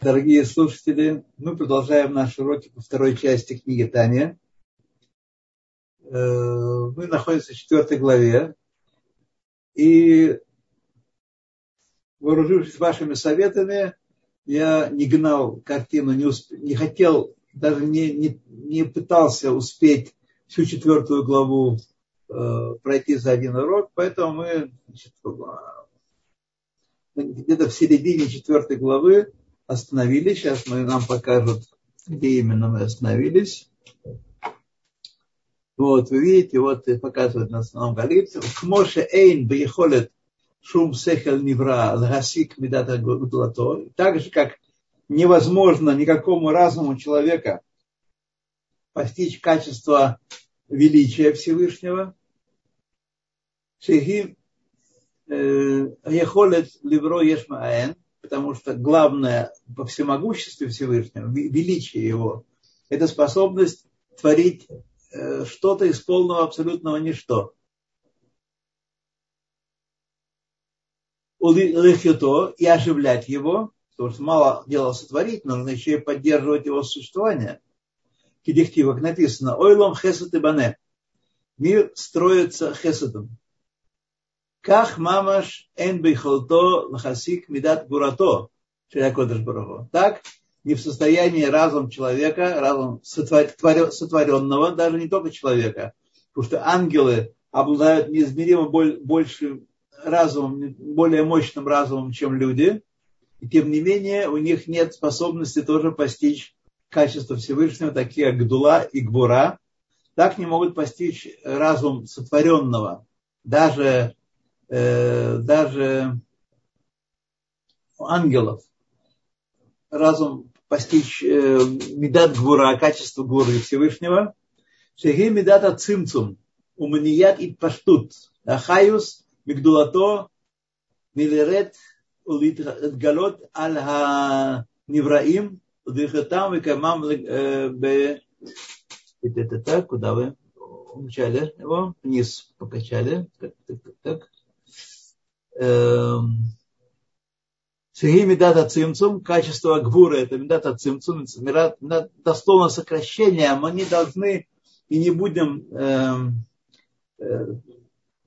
Дорогие слушатели, мы продолжаем наши уроки по второй части книги Таня. Э, мы находимся в четвертой главе. И вооружившись вашими советами, я не гнал картину, не, усп... не хотел, даже не, не, не пытался успеть всю четвертую главу э, пройти за один урок, поэтому мы значит, где-то в середине четвертой главы остановились. Сейчас мы, нам покажут, где именно мы остановились. Вот, вы видите, вот показывает на основном галипте. К Эйн Бейхолет Шум Сехел Невра Лгасик Медата Гудлато. Так же, как невозможно никакому разуму человека постичь качество величия Всевышнего. Шехи э, Ехолет Ливро Ешмаэн – потому что главное во всемогуществе Всевышнего, величие его, это способность творить э, что-то из полного абсолютного ничто. Улихюто и оживлять его, потому что мало дела сотворить, нужно еще и поддерживать его существование. Кедихтива, как написано, ойлом хесед и бане. Мир строится хесадом. Ках мамаш эн бейхолто лахасик медат гурато. Так не в состоянии разум человека, разум сотворенного, даже не только человека, потому что ангелы обладают неизмеримо большим разумом, более мощным разумом, чем люди, и тем не менее у них нет способности тоже постичь качества Всевышнего, такие как Гдула и Гбура, так не могут постичь разум сотворенного, даже э, даже ангелов разум постичь э, медат гвура, качество гуры Всевышнего, шеги медата цимцум, уманият и паштут, ахаюс, мигдулато, милерет, дыхатам и камам б... Это так, куда вы? Умчали его, вниз покачали. Так, так, так. Эм, Сергей Медата Цимцум, качество Гвура, это Медата Цимцум, дословно сокращение, мы не должны и не будем, эм, э,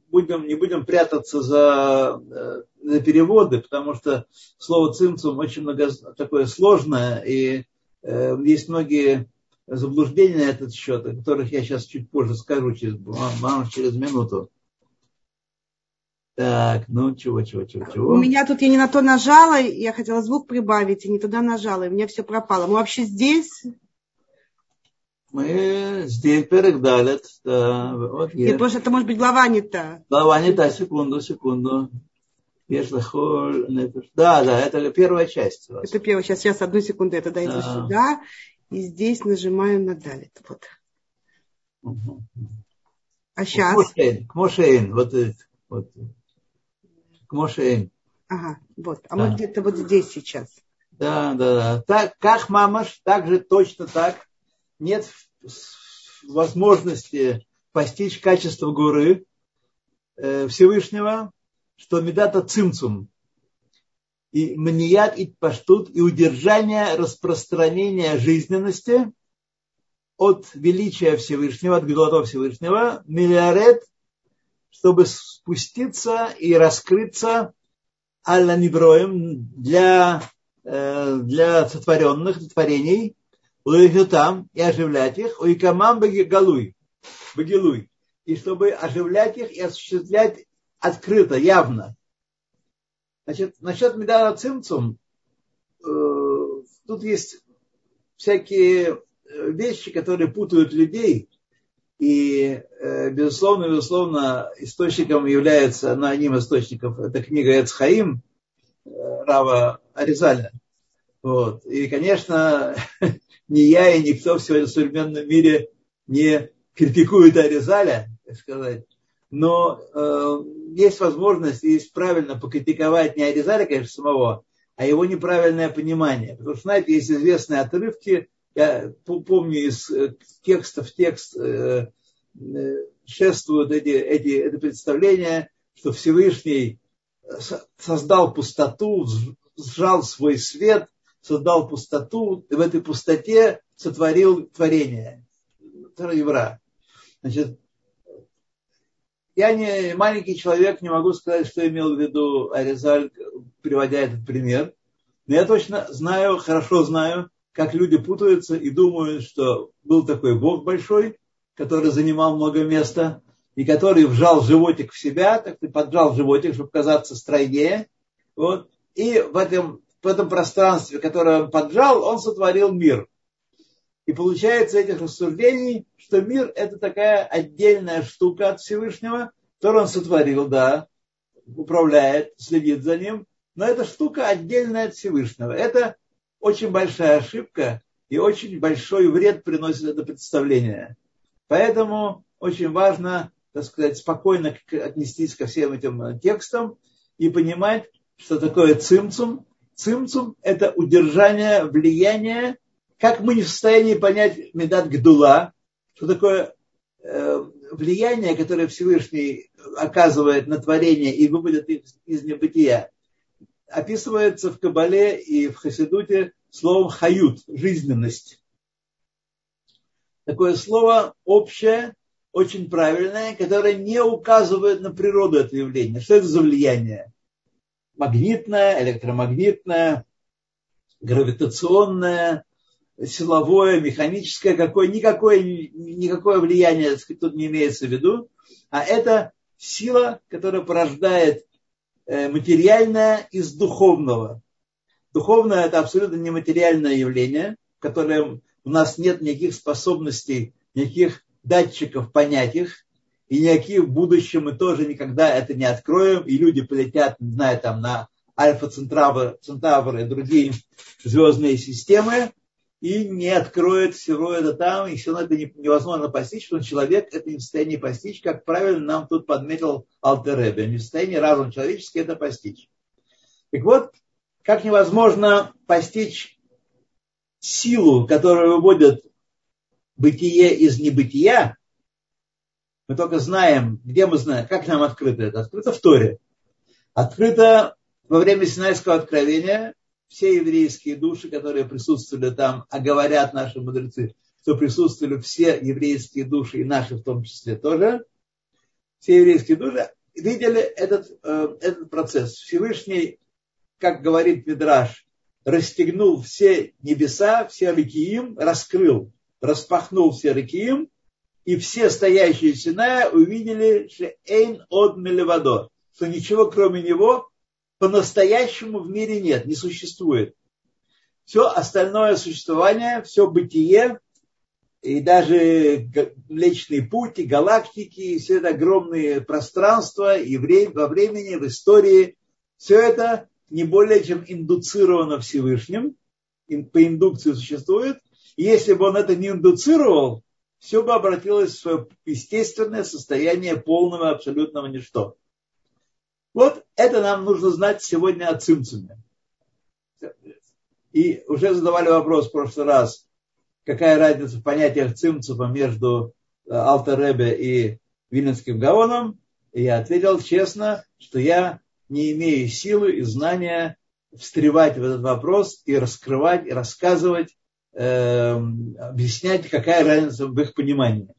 будем, не будем прятаться за, э, за переводы, потому что слово цимцум очень много, такое сложное, и э, есть многие заблуждения на этот счет, о которых я сейчас чуть позже скажу, через, через минуту. Так, ну чего, чего, чего, чего. У меня тут я не на то нажала, я хотела звук прибавить, и не туда нажала, и у меня все пропало. Мы вообще здесь? Мы здесь перегдалят. Да, вот Нет, потому что это может быть глава не та. Глава не та, секунду, секунду. Да, да, это первая часть. Это первая часть. Сейчас, одну секунду, я тогда иду да. сюда. И здесь нажимаю на далит. Вот. Угу. А сейчас? К Мошейн. Вот, вот. Кмошейн. Ага, вот. А да. мы где-то вот здесь сейчас. Да, да, да. Так, как мамаш, так же точно так. Нет возможности постичь качество горы э, Всевышнего, что медата цимцум. И маният и паштут, и удержание распространения жизненности от величия Всевышнего, от Гдулата Всевышнего, миллиарет чтобы спуститься и раскрыться алла неброем для, э, для сотворенных творений, там и оживлять их, уикамам багилуй, багилуй, и чтобы оживлять их и осуществлять открыто, явно. Значит, насчет Медара Цимцум, э, тут есть всякие вещи, которые путают людей – и, э, безусловно, безусловно, источником является, на одним из это книга Эцхаим э, Рава Аризаля. Вот. И, конечно, ни я и никто в современном мире не критикует Аризаля, так сказать. Но э, есть возможность, есть правильно покритиковать не Аризаля, конечно, самого, а его неправильное понимание. Потому что, знаете, есть известные отрывки, я помню из э, текста в текст э, э, шествуют эти, эти, это представление, что Всевышний создал пустоту, сжал свой свет, создал пустоту, и в этой пустоте сотворил творение. Евра. Значит, я не маленький человек, не могу сказать, что имел в виду Аризаль, приводя этот пример. Но я точно знаю, хорошо знаю, как люди путаются и думают, что был такой Бог большой, который занимал много места, и который вжал животик в себя, так ты поджал животик, чтобы казаться стройнее. Вот. И в этом, в этом пространстве, которое он поджал, он сотворил мир. И получается этих рассуждений, что мир это такая отдельная штука от Всевышнего, которую он сотворил, да, управляет, следит за ним, но эта штука отдельная от Всевышнего. Это очень большая ошибка и очень большой вред приносит это представление. Поэтому очень важно, так сказать, спокойно отнестись ко всем этим текстам и понимать, что такое цимцум. Цимцум – это удержание влияния как мы не в состоянии понять Медат Гдула, что такое э, влияние, которое Всевышний оказывает на творение и выводит из, из небытия, описывается в Кабале и в Хасидуте словом хают, жизненность. Такое слово общее, очень правильное, которое не указывает на природу этого явления. Что это за влияние? Магнитное, электромагнитное, гравитационное, силовое, механическое, какое, никакое, никакое влияние сказать, тут не имеется в виду, а это сила, которая порождает материальное из духовного. Духовное – это абсолютно нематериальное явление, в котором у нас нет никаких способностей, никаких датчиков понять их, и никаких в будущем мы тоже никогда это не откроем, и люди полетят, не знаю, там на Альфа Центавр, Центавр и другие звездные системы, и не откроет всего это там, и все это невозможно постичь, что человек это не в состоянии постичь, как правильно нам тут подметил Алтеребе. Не в состоянии разум человеческий это постичь. Так вот, как невозможно постичь силу, которая выводит бытие из небытия, мы только знаем, где мы знаем, как нам открыто это. Открыто в Торе. Открыто во время Синайского откровения все еврейские души, которые присутствовали там, а говорят наши мудрецы, что присутствовали все еврейские души, и наши в том числе тоже, все еврейские души видели этот, э, этот процесс. Всевышний, как говорит Мидраш, расстегнул все небеса, все рыкиим, раскрыл, распахнул все рыкиим, и все стоящие Синая увидели, что эйн от мелевадо, что ничего кроме него по-настоящему в мире нет, не существует. Все остальное существование, все бытие, и даже Млечный путь, и галактики, и все это огромные пространства, и во времени, в истории, все это не более чем индуцировано Всевышним, по индукции существует. И если бы он это не индуцировал, все бы обратилось в свое естественное состояние полного абсолютного ничто. Вот это нам нужно знать сегодня о цимцуме. И уже задавали вопрос в прошлый раз, какая разница в понятиях цимцума между э, Алтаребе и Виленским Гаоном. И я ответил честно, что я не имею силы и знания встревать в этот вопрос и раскрывать, и рассказывать, э, объяснять, какая разница в их понимании.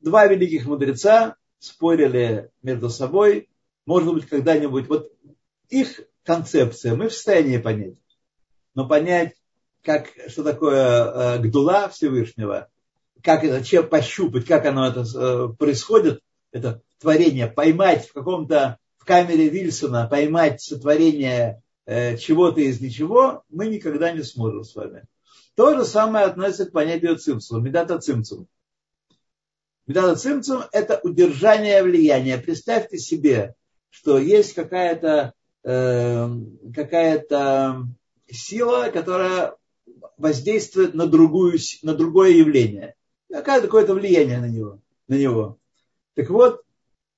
Два великих мудреца спорили между собой, может быть, когда-нибудь, вот их концепция мы в состоянии понять. Но понять, как, что такое э, гдула Всевышнего, как это, чем пощупать, как оно это э, происходит, это творение, поймать в каком-то, в камере Вильсона, поймать сотворение э, чего-то из ничего, мы никогда не сможем с вами. То же самое относится к понятию цимцум, медата цимцум. Медата цимцум – это удержание влияния. Представьте себе, что есть какая-то э, какая-то сила, которая воздействует на, другую, на другое явление. Какое-то, какое-то влияние на него, на него. Так вот,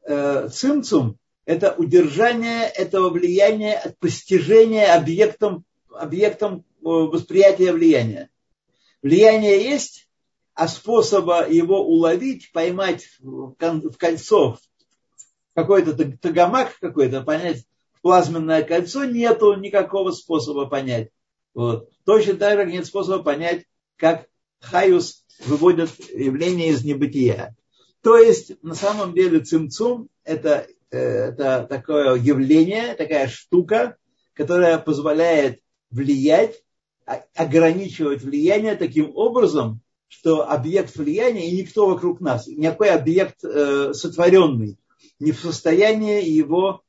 э, цимцум – это удержание этого влияния от постижения объектом, объектом э, восприятия влияния. Влияние есть, а способа его уловить, поймать в кольцо, какой-то тагамак какой-то, понять плазменное кольцо, нету никакого способа понять. Вот. Точно так же нет способа понять, как Хаюс выводит явление из небытия. То есть, на самом деле, цимцум – это, э, это такое явление, такая штука, которая позволяет влиять, ограничивать влияние таким образом, что объект влияния и никто вокруг нас, никакой объект э, сотворенный, не в состоянии его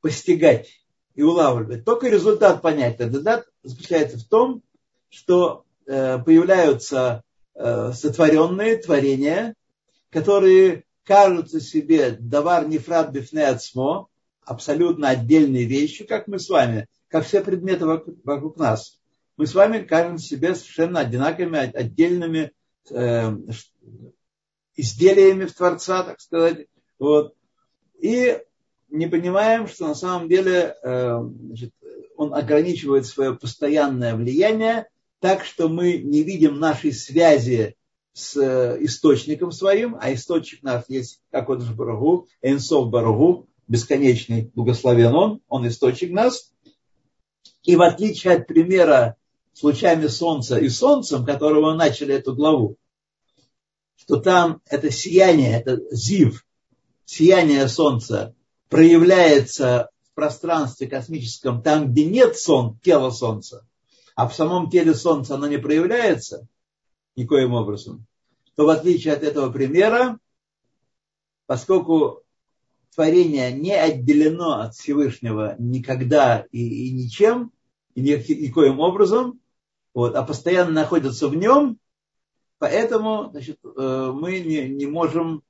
постигать и улавливать. Только результат понять. Результат заключается в том, что э, появляются э, сотворенные творения, которые кажутся себе давар нефрат бифне ацмо, абсолютно отдельные вещи, как мы с вами, как все предметы вокруг, вокруг нас. Мы с вами кажемся себе совершенно одинаковыми, отдельными э, изделиями в Творца, так сказать. Вот. И не понимаем, что на самом деле э, значит, он ограничивает свое постоянное влияние так, что мы не видим нашей связи с э, источником своим, а источник наш есть, как он же Барагу, Энсов Барагу, бесконечный, благословен он, он источник нас. И в отличие от примера с лучами солнца и солнцем, которого начали эту главу, что там это сияние, это зив, сияние солнца проявляется в пространстве космическом, там, где нет сон, тела солнца, а в самом теле солнца оно не проявляется никоим образом, то в отличие от этого примера, поскольку творение не отделено от Всевышнего никогда и, и ничем, и никоим образом, вот, а постоянно находится в нем, поэтому значит, э, мы не, не можем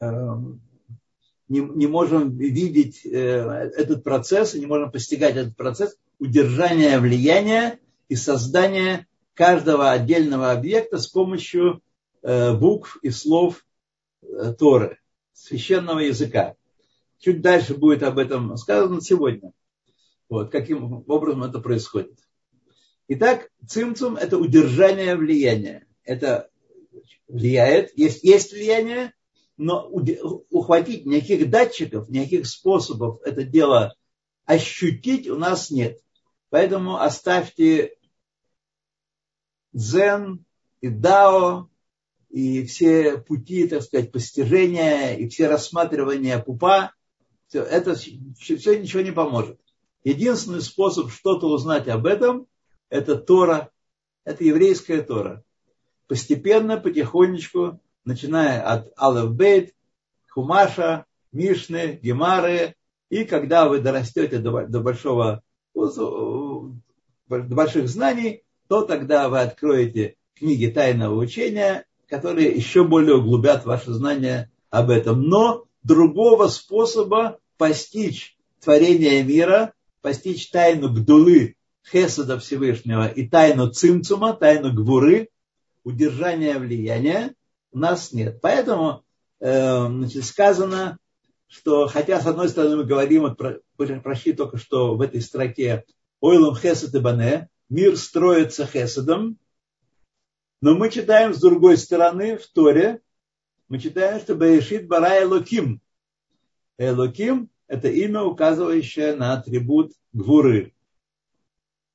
не, не можем видеть э, этот процесс, не можем постигать этот процесс удержания влияния и создания каждого отдельного объекта с помощью э, букв и слов э, Торы, священного языка. Чуть дальше будет об этом сказано сегодня. Вот, каким образом это происходит. Итак, цимцум – это удержание влияния. Это влияет, есть, есть влияние, но ухватить никаких датчиков, никаких способов это дело ощутить у нас нет. Поэтому оставьте дзен и дао, и все пути, так сказать, постижения, и все рассматривания пупа, все, это все ничего не поможет. Единственный способ что-то узнать об этом, это Тора, это еврейская Тора. Постепенно, потихонечку начиная от Алев Бейт, Хумаша, Мишны, Гемары, и когда вы дорастете до, до большого, до больших знаний, то тогда вы откроете книги тайного учения, которые еще более углубят ваше знание об этом. Но другого способа постичь творение мира, постичь тайну Гдулы, Хесада Всевышнего и тайну Цимцума, тайну Гвуры, удержания влияния, нас нет. Поэтому э, значит, сказано, что хотя с одной стороны мы говорим, про, прошли только что в этой строке Ойлом Хесед и Бане, мир строится Хеседом, но мы читаем с другой стороны в Торе, мы читаем, что Баешит Бара Элоким. Элоким – это имя, указывающее на атрибут Гвуры.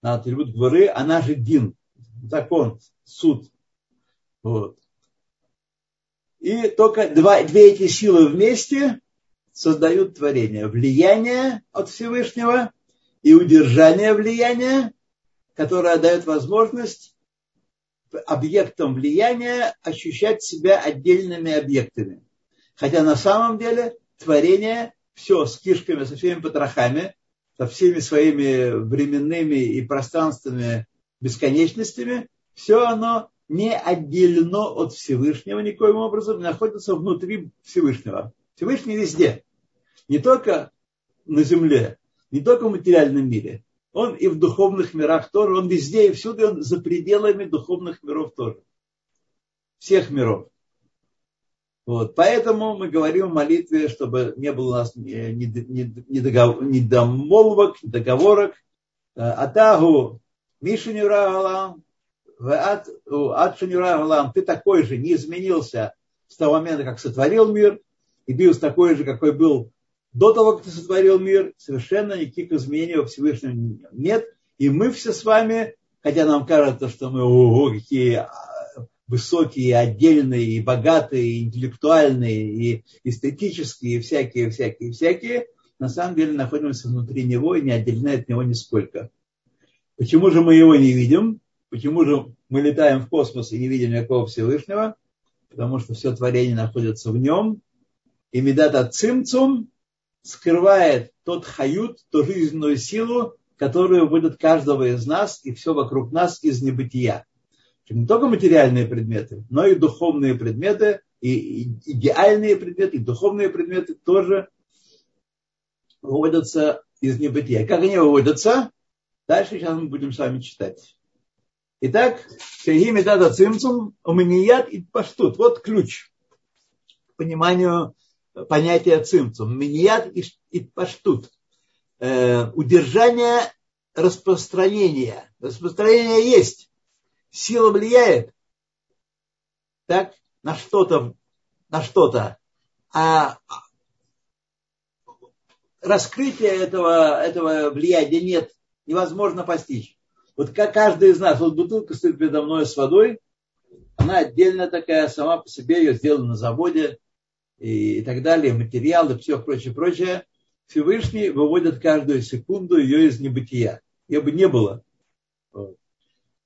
На атрибут Гвуры, она же Дин, закон, суд. Вот. И только два, две эти силы вместе создают творение. Влияние от Всевышнего и удержание влияния, которое дает возможность объектам влияния ощущать себя отдельными объектами. Хотя на самом деле творение все с кишками, со всеми потрохами, со всеми своими временными и пространственными бесконечностями, все оно не отделено от Всевышнего никоим образом, находится внутри Всевышнего. Всевышний везде. Не только на земле, не только в материальном мире. Он и в духовных мирах тоже, он везде и всюду, он за пределами духовных миров тоже. Всех миров. Вот. Поэтому мы говорим в молитве, чтобы не было у нас недомолвок, договорок. Атагу Мишенюра ад ты такой же, не изменился с того момента, как сотворил мир, и был такой же, какой был до того, как ты сотворил мир, совершенно никаких изменений во Всевышнем нет, И мы все с вами, хотя нам кажется, что мы ого, какие высокие, отдельные, и богатые, и интеллектуальные, и эстетические, и всякие, всякие, всякие, на самом деле находимся внутри него и не отделены от него нисколько. Почему же мы его не видим? Почему же мы летаем в космос и не видим никакого Всевышнего? Потому что все творение находится в нем. И медата цимцум скрывает тот хают, ту жизненную силу, которую выдает каждого из нас и все вокруг нас из небытия. Не только материальные предметы, но и духовные предметы, и идеальные предметы, и духовные предметы тоже выводятся из небытия. Как они выводятся? Дальше сейчас мы будем с вами читать. Итак, Сергей Медада Цимцум, Уманият и Паштут. Вот ключ к пониманию понятия Цимцум. Миният и Паштут. Э, удержание распространения. Распространение есть. Сила влияет. Так, на что-то, на что-то. А раскрытия этого, этого влияния нет, невозможно постичь. Вот как каждый из нас, вот бутылка стоит передо мной с водой, она отдельно такая, сама по себе ее сделана на заводе и, и так далее, материалы, все прочее, прочее. Всевышний выводит каждую секунду ее из небытия. Ее бы не было.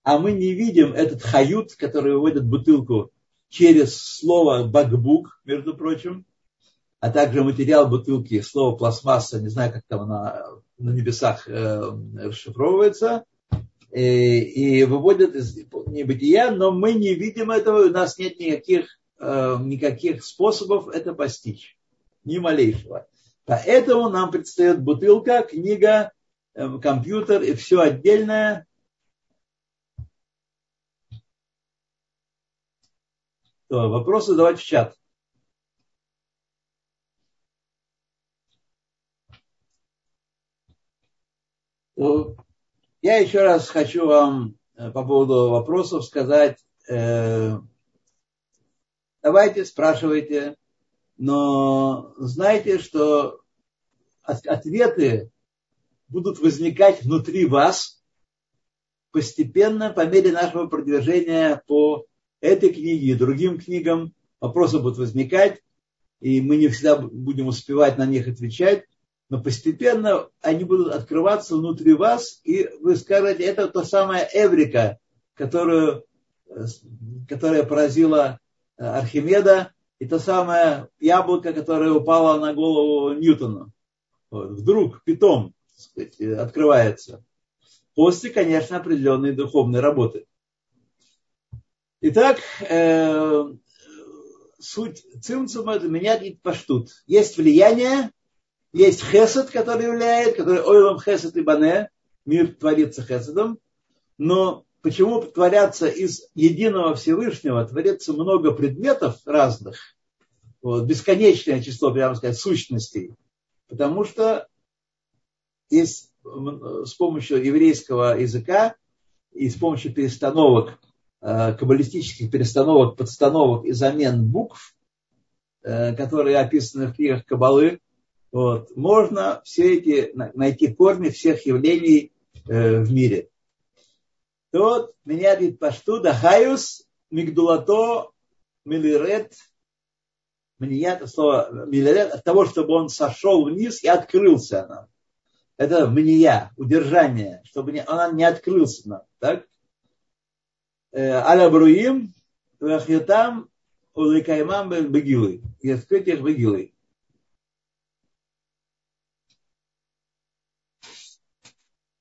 А мы не видим этот хают, который выводит бутылку через слово бакбук, между прочим, а также материал бутылки, слово пластмасса, не знаю, как там на, на небесах э, расшифровывается, и, э, и выводят из небытия, но мы не видим этого, у нас нет никаких, э, никаких способов это постичь, ни малейшего. Поэтому нам предстоит бутылка, книга, э, компьютер и все отдельное. То, вопросы давайте в чат. Я еще раз хочу вам э, по поводу вопросов сказать, э, давайте, спрашивайте, но знайте, что ответы будут возникать внутри вас постепенно по мере нашего продвижения по этой книге и другим книгам. Вопросы будут возникать, и мы не всегда будем успевать на них отвечать но постепенно они будут открываться внутри вас, и вы скажете, это то самое Эврика, которую, которая поразила э, Архимеда, и то самое яблоко, которое упало на голову Ньютона. Вот. Вдруг, питом, сказать, открывается. После, конечно, определенной духовной работы. Итак, э, суть цимцума это менять паштут. Есть влияние, есть хесед, который является, который ойлом хесед и бане, мир творится хеседом, но почему творятся из единого Всевышнего, творится много предметов разных, вот, бесконечное число, прямо сказать, сущностей, потому что есть с помощью еврейского языка и с помощью перестановок, э, каббалистических перестановок, подстановок и замен букв, э, которые описаны в книгах Кабалы, вот. Можно все эти, найти корни всех явлений э, в мире. Тот меня говорит пашту дахаюс мигдулато милирет мне это слово милирет от того, чтобы он сошел вниз и открылся нам. Это мне удержание, чтобы не, он не открылся нам. Так? Э, Аля бруим, вахьютам, уликаймам бегилы. И открыть их бегилы.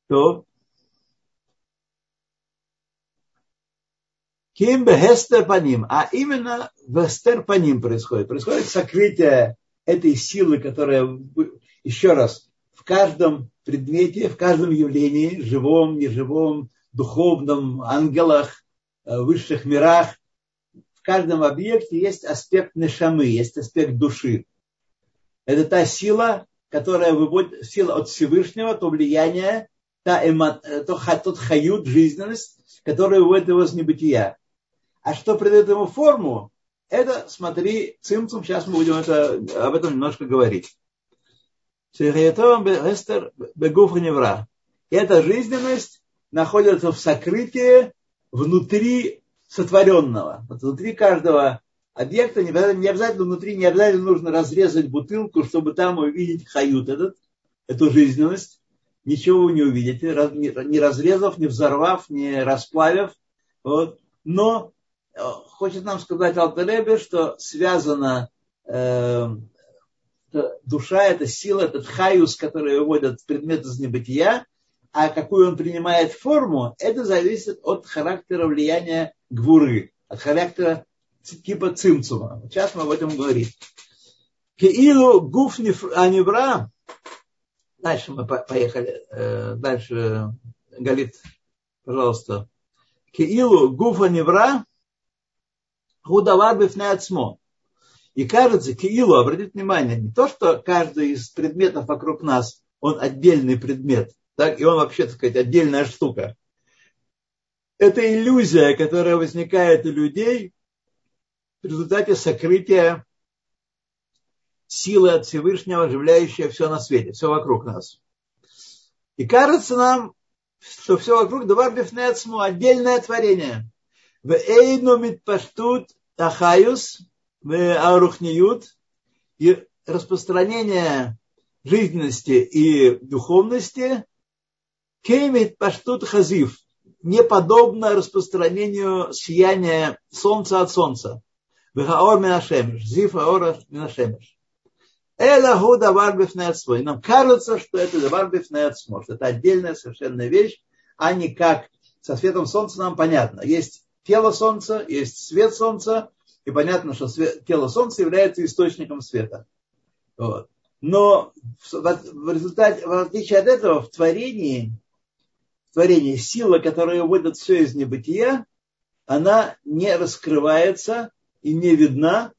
То Ким бехестер по ним, а именно вестер по ним происходит. Происходит сокрытие этой силы, которая, еще раз, в каждом предмете, в каждом явлении, живом, неживом, духовном, ангелах, э, высших мирах, в каждом объекте есть аспект нешамы, есть аспект души. Это та сила, которая выводит, сила от Всевышнего, то влияние, та эмо, то, тот хают, жизненность, которая выводит его из небытия. А что придает ему форму, это, смотри, цимцум, сейчас мы будем это, об этом немножко говорить. Это жизненность, находятся в сокрытии внутри сотворенного. Вот внутри каждого объекта, не обязательно внутри, не обязательно нужно разрезать бутылку, чтобы там увидеть хают этот, эту жизненность. Ничего вы не увидите, не разрезав, не взорвав, не расплавив. Вот. Но э, хочет нам сказать Алтаребе, что связана э, душа, это сила, этот хаюс, который выводит предмет из небытия, а какую он принимает форму, это зависит от характера влияния гвуры, от характера типа цимцума. Сейчас мы об этом говорим. Киилу гуф анивра. Дальше мы поехали. Э, дальше Галит, пожалуйста. Киилу гуф анивра худавар бифнеацмо. И кажется, Киилу, обратите внимание, не то, что каждый из предметов вокруг нас, он отдельный предмет, так, и он вообще, так сказать, отдельная штука. Это иллюзия, которая возникает у людей в результате сокрытия силы от Всевышнего, оживляющая все на свете, все вокруг нас. И кажется нам, что все вокруг давар бифнецму, отдельное творение. В эйну митпаштут ахаюс, в арухниют, и распространение жизненности и духовности, кеймит паштут хазив, не подобно распространению сияния солнца от солнца. Вехаор минашемеш. Зив аора минашемеш. Эла гу давар бифнецмо. И нам кажется, что это давар бифнецмо, что это отдельная совершенно вещь, а не как со светом солнца нам понятно. Есть тело солнца, есть свет солнца, и понятно, что свет, тело солнца является источником света. Вот. Но в, в результате, в отличие от этого, в творении, в творении сила, которая выводит все из небытия, она не раскрывается и не видна,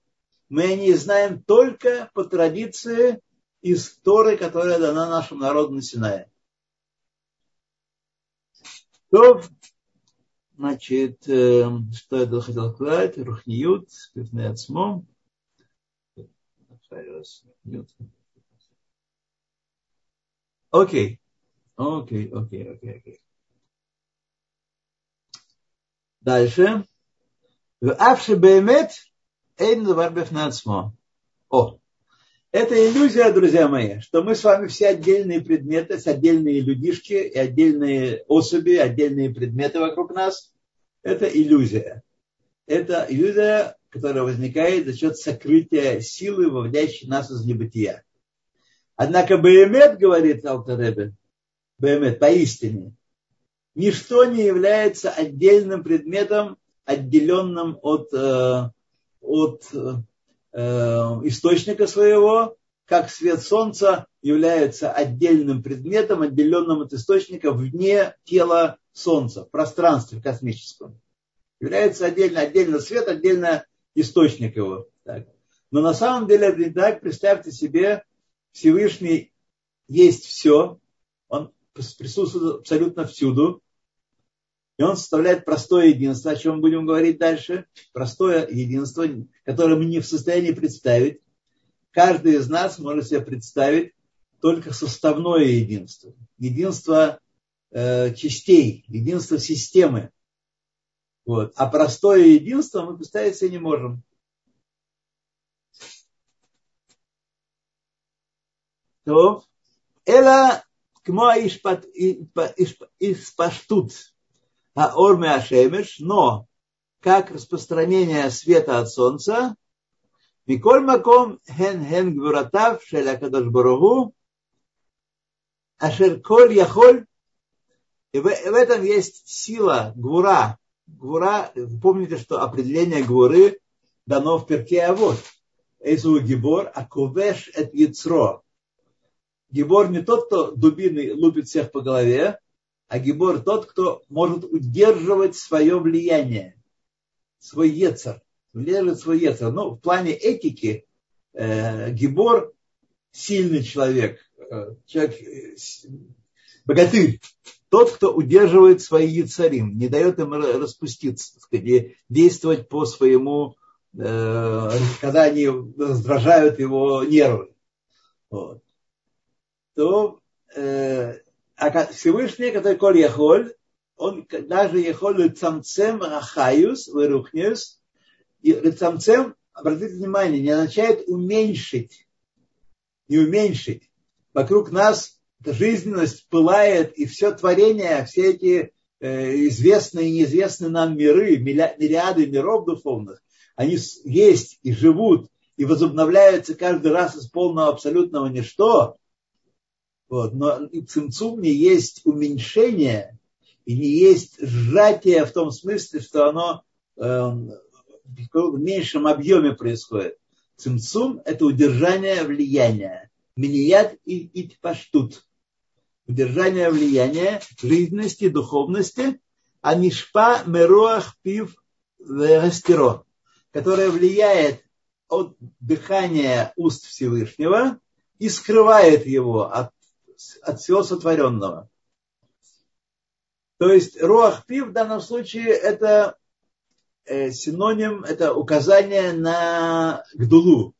мы о ней знаем только по традиции истории, которая дана нашему народу на Синае. То, значит, э, что я хотел сказать? Рухниют, спиртный отсмо. Окей. Окей, окей, окей, окей. Дальше. Авши бемет эйн нацмо. О, это иллюзия, друзья мои, что мы с вами все отдельные предметы, отдельные людишки и отдельные особи, отдельные предметы вокруг нас. Это иллюзия. Это иллюзия, которая возникает за счет сокрытия силы, выводящей нас из небытия. Однако Беемет, говорит Алтаребе, Беемет, поистине, ничто не является отдельным предметом отделенным от, э, от э, источника своего, как свет солнца является отдельным предметом, отделенным от источника вне тела солнца, в пространстве космическом. Является отдельно, отдельно свет, отдельно источник его. Так. Но на самом деле это не так. Представьте себе, Всевышний есть все, он присутствует абсолютно всюду, и он составляет простое единство, о чем мы будем говорить дальше. Простое единство, которое мы не в состоянии представить. Каждый из нас может себе представить только составное единство. Единство э, частей, единство системы. Вот. А простое единство мы представить себе не можем. То, эла кмо испаштут Аор Меашемеш, но как распространение света от солнца, Миколь Маком Хен Хен Гвуратав Шеля Кадош Баругу, Ашер Коль Яхоль, и в, в этом есть сила Гвура. Гвура, помните, что определение Гвуры дано в перке а вот. Эйсу Гибор, а Кувеш et Яцро. Гибор не тот, кто дубины лупит всех по голове, а гибор тот, кто может удерживать свое влияние, свой ецер, удерживать свой ецер. Ну, в плане этики э, гибор сильный человек, э, человек, э, богатырь, тот, кто удерживает свои яцарим, не дает им распуститься, сказать, действовать по своему, э, когда они раздражают его нервы. Вот. То э, а Всевышний, который Коль Яхоль, он даже ехолю цамцем рахаюс, вырухнес, и цамцем, обратите внимание, не означает уменьшить, не уменьшить. Вокруг нас жизненность пылает, и все творение, все эти э, известные и неизвестные нам миры, мириады миров духовных, они есть и живут, и возобновляются каждый раз из полного абсолютного ничто. Вот. Но и цимцум не есть уменьшение, и не есть сжатие в том смысле, что оно э, в меньшем объеме происходит. Цимцум – это удержание влияния. Миният и итпаштут. Удержание влияния жизненности, духовности, а нишпа мероах пив растиро, которое влияет от дыхания уст Всевышнего и скрывает его от, от всего сотворенного. То есть руах пи в данном случае это э, синоним, это указание на гдулу.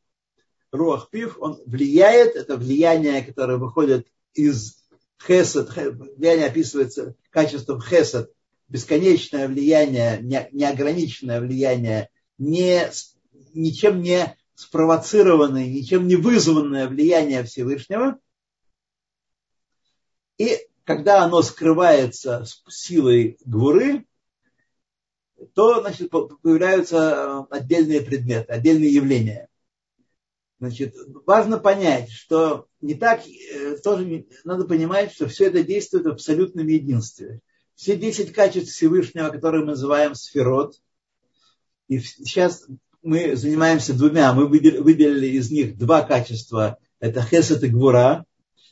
Руах пив, он влияет, это влияние, которое выходит из хесед, влияние описывается качеством хесед, бесконечное влияние, неограниченное влияние, не ничем не спровоцированное, ничем не вызванное влияние Всевышнего. И когда оно скрывается силой гуры, то значит, появляются отдельные предметы, отдельные явления. Значит, важно понять, что не так, э, тоже надо понимать, что все это действует в абсолютном единстве. Все 10 качеств Всевышнего, которые мы называем сферот, и сейчас мы занимаемся двумя. Мы выделили из них два качества. Это хесед и гвура,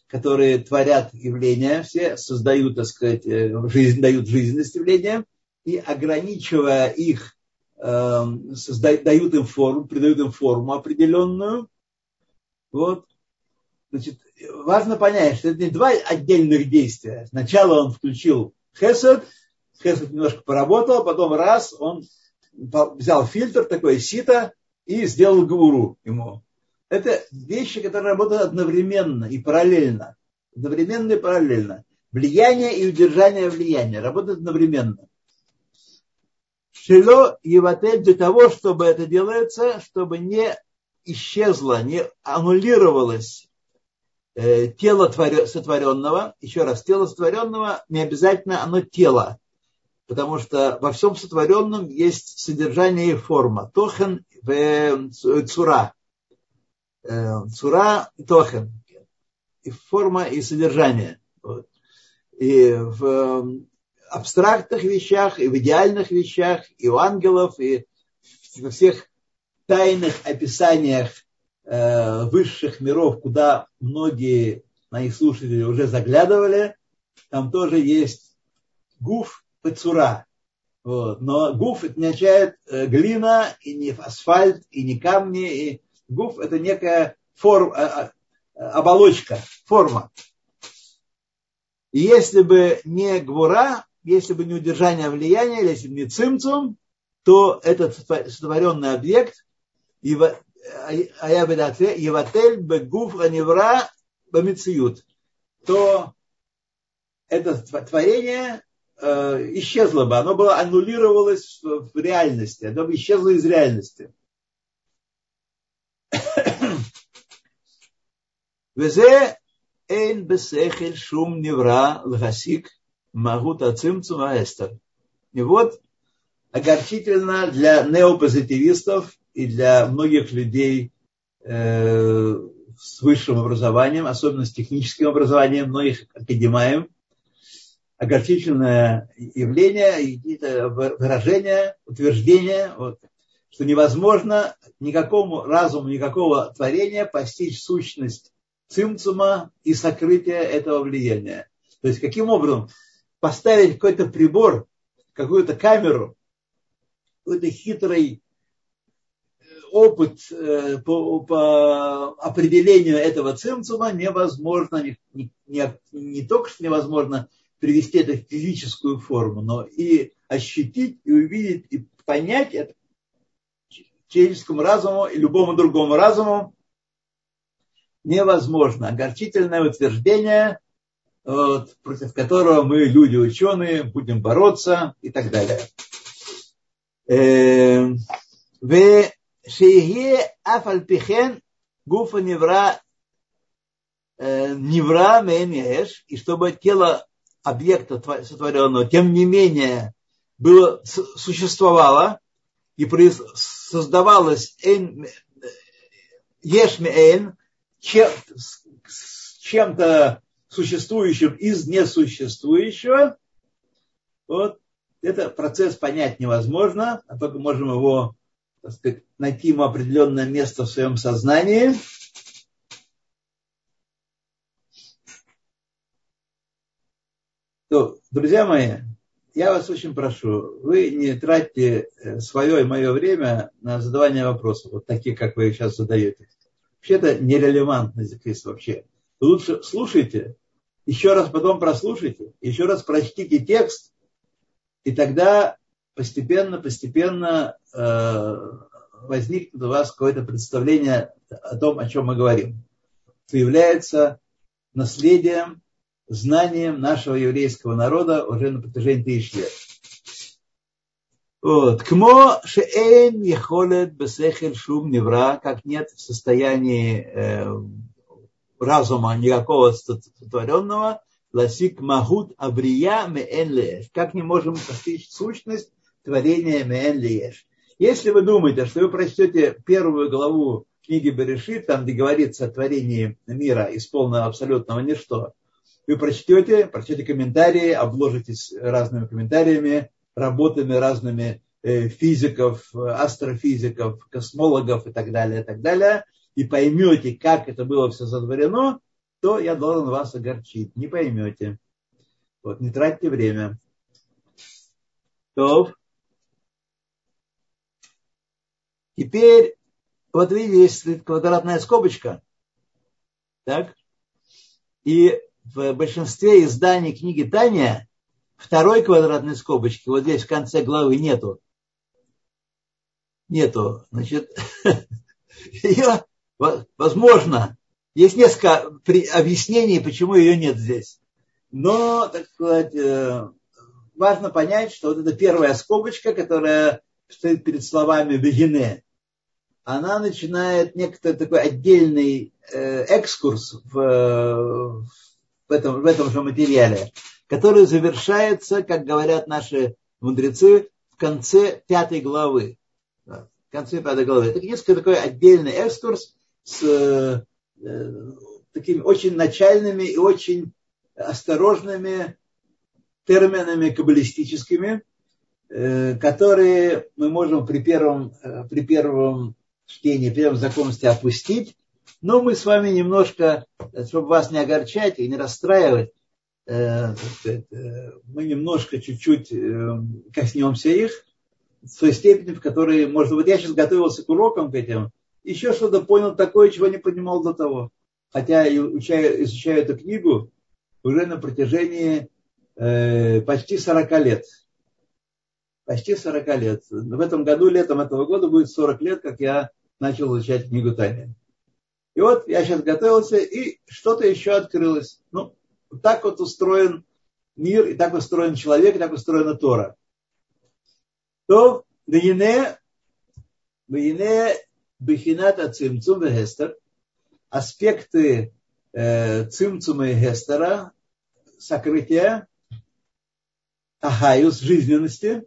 которые творят явления все, создают, так сказать, э, жизнь, дают жизненность явлениям, и ограничивая их, эм, создают, дают им форму, придают им форму определенную. Вот. Значит, важно понять, что это не два отдельных действия. Сначала он включил хесед, хесед немножко поработал, потом раз, он взял фильтр, такой сито, и сделал гуру ему. Это вещи, которые работают одновременно и параллельно. Одновременно и параллельно. Влияние и удержание влияния работают одновременно. Шило Еватель для того, чтобы это делается, чтобы не исчезло, не аннулировалось э, тело сотворенного. Еще раз, тело сотворенного не обязательно оно тело потому что во всем сотворенном есть содержание и форма. Тохен в э, цура. Э, цура и тохен. И форма, и содержание. И в э, абстрактных вещах, и в идеальных вещах, и у ангелов, и во всех тайных описаниях высших миров, куда многие мои слушатели уже заглядывали, там тоже есть гуф, пацура. Вот. Но гуф это означает э, глина, и не асфальт, и не камни. И гуф это некая форм, а, а, оболочка, форма. И если бы не гвура, если бы не удержание влияния, если бы не цимцум, то этот сотворенный объект, Еватель бегуф аневра бамициют, то это творение э, исчезло бы, оно было аннулировалось в реальности, оно бы исчезло из реальности. Везе эйн бесехель шум невра лгасик магут ацимцума эстер. И вот огорчительно для неопозитивистов и для многих людей э, с высшим образованием, особенно с техническим образованием, многих академаев, огорчительное явление, какие-то выражения, утверждения, вот, что невозможно никакому разуму, никакого творения постичь сущность цимцума и сокрытие этого влияния. То есть каким образом поставить какой-то прибор, какую-то камеру, какой-то хитрый опыт э, по, по определению этого цимцума невозможно, не, не, не, не только что невозможно, привести это в физическую форму, но и ощутить, и увидеть, и понять это человеческому разуму и любому другому разуму невозможно. Огорчительное утверждение, вот, против которого мы, люди ученые, будем бороться и так далее. Эм, В Шейге Афальпихен Гуфа Невра э, Невра Мейнеш, и чтобы тело объекта сотворенного, тем не менее, было, существовало и создавалось «эм, э, Ешмеэн, чем-то существующим из несуществующего, вот, это процесс понять невозможно, а только можем его, так сказать, найти ему определенное место в своем сознании. То, друзья мои, я вас очень прошу, вы не тратьте э, свое и мое время на задавание вопросов, вот таких, как вы сейчас задаете. Вообще это нерелевантный квиз вообще. лучше слушайте, еще раз потом прослушайте, еще раз прочтите текст, и тогда постепенно, постепенно э, возникнет у вас какое-то представление о том, о чем мы говорим. Это является наследием, знанием нашего еврейского народа уже на протяжении тысяч лет. Вот. Кмо шеэн ехолет бесехель шум невра, как нет в состоянии э, разума никакого сотворенного, ласик махут абрия меэн лееш. Как не можем постичь сущность творения меэн лееш. Если вы думаете, что вы прочтете первую главу книги Берешит, там, где говорится о творении мира из полного абсолютного ничто, вы прочтете, прочтете комментарии, обложитесь разными комментариями, работами разными э, физиков, астрофизиков, космологов и так далее, и так далее, и поймете, как это было все сотворено, то я должен вас огорчить. Не поймете. Вот, не тратьте время. То. Теперь, вот видите, есть квадратная скобочка. Так? И в большинстве изданий книги Таня второй квадратной скобочки вот здесь в конце главы нету. Нету. Значит, ее, возможно, есть несколько объяснений, почему ее нет здесь. Но, так сказать, э, важно понять, что вот эта первая скобочка, которая стоит перед словами «бегине», она начинает некоторый такой отдельный э, экскурс в, в, этом, в этом же материале, который завершается, как говорят наши мудрецы, в конце пятой главы. В конце пятой главы. Это несколько такой отдельный экскурс с Э, такими очень начальными и очень осторожными терминами каббалистическими, э, которые мы можем при первом, э, при первом чтении, при первом знакомстве опустить, но мы с вами немножко, чтобы вас не огорчать и не расстраивать, мы немножко чуть-чуть коснемся их в той степени, в которой, может быть, я сейчас готовился к урокам к этим, еще что-то понял такое, чего не понимал до того. Хотя изучаю, изучаю эту книгу уже на протяжении э, почти 40 лет. Почти 40 лет. В этом году, летом этого года будет 40 лет, как я начал изучать книгу Тайны. И вот я сейчас готовился, и что-то еще открылось. Ну, так вот устроен мир, и так устроен человек, и так устроена Тора. То, Вине, Вине Бехината цимцум и гестер, аспекты э, цимцума и гестера, сокрытия, ахаюс, жизненности,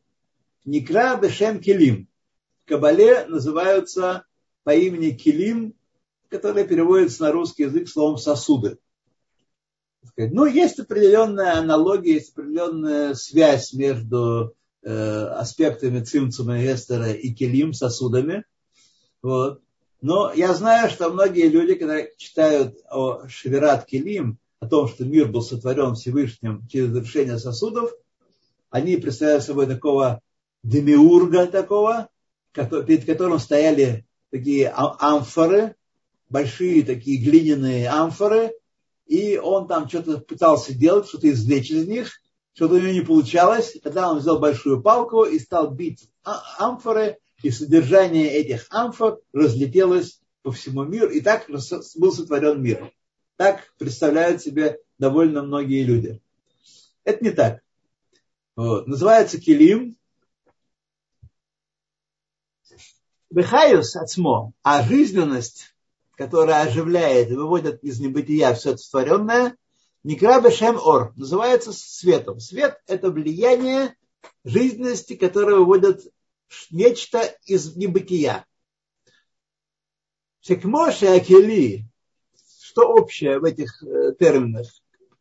никра бешем килим. В Кабале называются по имени килим, которое переводится на русский язык словом сосуды. Ну, есть определенная аналогия, есть определенная связь между э, аспектами цимцума и гестера и килим, сосудами – вот. Но я знаю, что многие люди, когда читают о Шеверат Келим, о том, что мир был сотворен Всевышним через решение сосудов, они представляют собой такого демиурга такого, перед которым стояли такие а, амфоры, большие такие глиняные амфоры, и он там что-то пытался делать, что-то извлечь из них, что-то у него не получалось. Тогда он взял большую палку и стал бить а, амфоры, и содержание этих амфор разлетелось по всему миру, и так был сотворен мир. Так представляют себе довольно многие люди. Это не так. Вот. Называется килим. Бехайус отсмо, а жизненность, которая оживляет и выводит из небытия все сотворенное, Никра Бешем Ор, называется светом. Свет – это влияние жизненности, которое выводит нечто из небытия. Шекмоши Акели, что общее в этих э, терминах?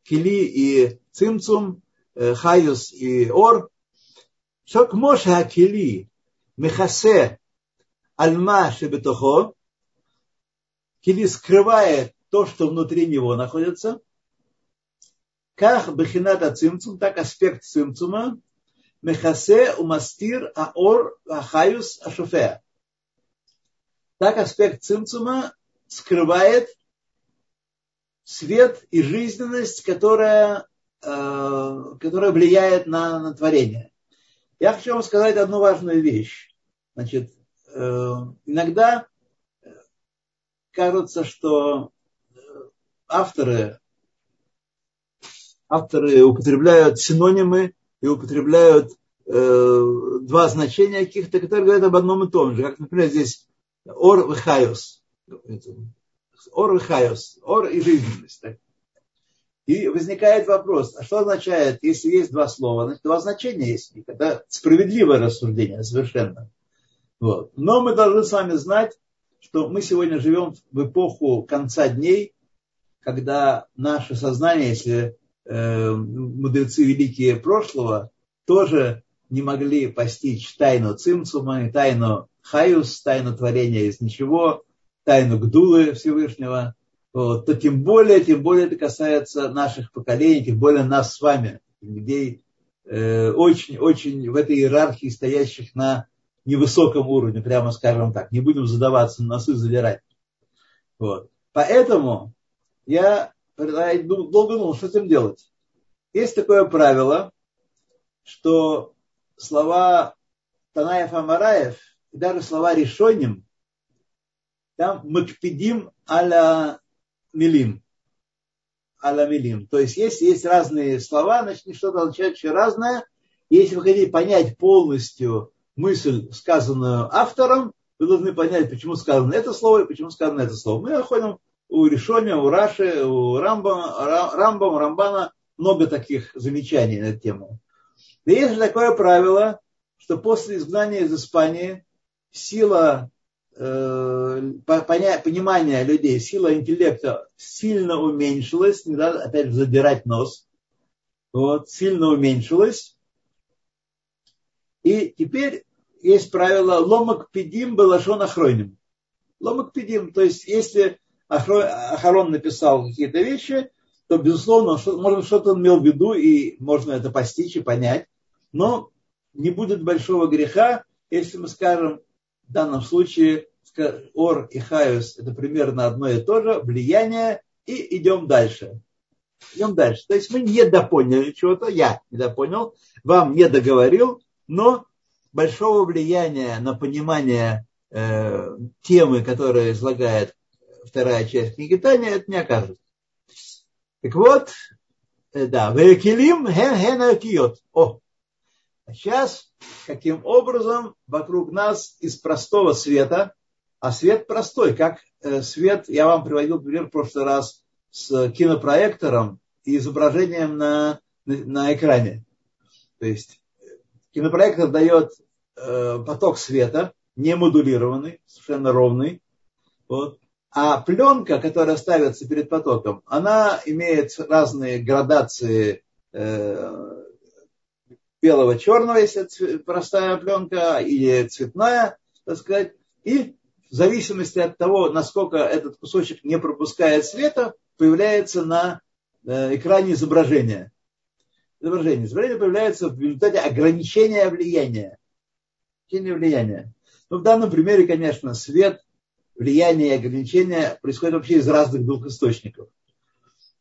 Кили и цимцум, э, хаюс и ор. Шокмоши Акели, мехасе альма шебетохо, Кили скрывает то, что внутри него находится. Как бахината цимцум, так аспект цимцума, мехасе умастир аор ахаюс ашуфеа так аспект цимцума скрывает свет и жизненность, которая, э, которая влияет на, на творение. Я хочу вам сказать одну важную вещь. Значит, э, иногда кажется, что авторы, авторы употребляют синонимы и употребляют э, два значения каких-то, которые говорят об одном и том же. Как, например, здесь אור Вихайос. Ор Вихайос. Ор и жизненность. И возникает вопрос, а что означает, если есть два слова? Значит, два значения есть. Это справедливое рассуждение совершенно. Вот. Но мы должны с вами знать, что мы сегодня живем в эпоху конца дней, когда наше сознание, если э, мудрецы великие прошлого тоже не могли постичь тайну цимцума тайну Хаюс, тайну творения из ничего, тайну Гдулы Всевышнего, вот, то тем более, тем более это касается наших поколений, тем более нас с вами, людей, очень-очень э, в этой иерархии стоящих на невысоком уровне, прямо скажем так. Не будем задаваться, носы задирать. Вот. Поэтому я долго думал, что с этим делать. Есть такое правило, что слова Танаев Амараев и даже слова решоним, там макпедим аля милим. Аля милим. То есть, если есть разные слова, значит, что-то означает очень разное. Если вы хотите понять полностью мысль, сказанную автором, вы должны понять, почему сказано это слово и почему сказано это слово. Мы находим у Решоня, у Раши, у Рамбама, Рамбам, Рамбана много таких замечаний на эту тему. Но есть же такое правило, что после изгнания из Испании сила э, понимания людей, сила интеллекта сильно уменьшилась, не надо опять задирать нос, вот, сильно уменьшилась. И теперь есть правило ломак пидим балашон охроним. Ломак пидим, то есть если Ахарон написал какие-то вещи, то, безусловно, может, что-то он имел в виду, и можно это постичь и понять. Но не будет большого греха, если мы скажем, в данном случае Ор и Хаюс это примерно одно и то же, влияние, и идем дальше. Идем дальше. То есть мы не допоняли чего-то, я не допонял, вам не договорил, но большого влияния на понимание э, темы, которая излагает вторая часть книги Таня, это не окажет. Так вот, э, да, Векилим хен О, а сейчас, каким образом вокруг нас из простого света, а свет простой, как э, свет, я вам приводил пример в прошлый раз с кинопроектором и изображением на, на, на экране. То есть кинопроектор дает э, поток света, не модулированный, совершенно ровный. Вот. А пленка, которая ставится перед потоком, она имеет разные градации э, белого, черного, если простая пленка, или цветная, так сказать. И в зависимости от того, насколько этот кусочек не пропускает света, появляется на э, экране изображение. Изображение. Изображение появляется в результате ограничения влияния. Ограничения влияния. Ну, в данном примере, конечно, свет, влияние и ограничение происходят вообще из разных двух источников.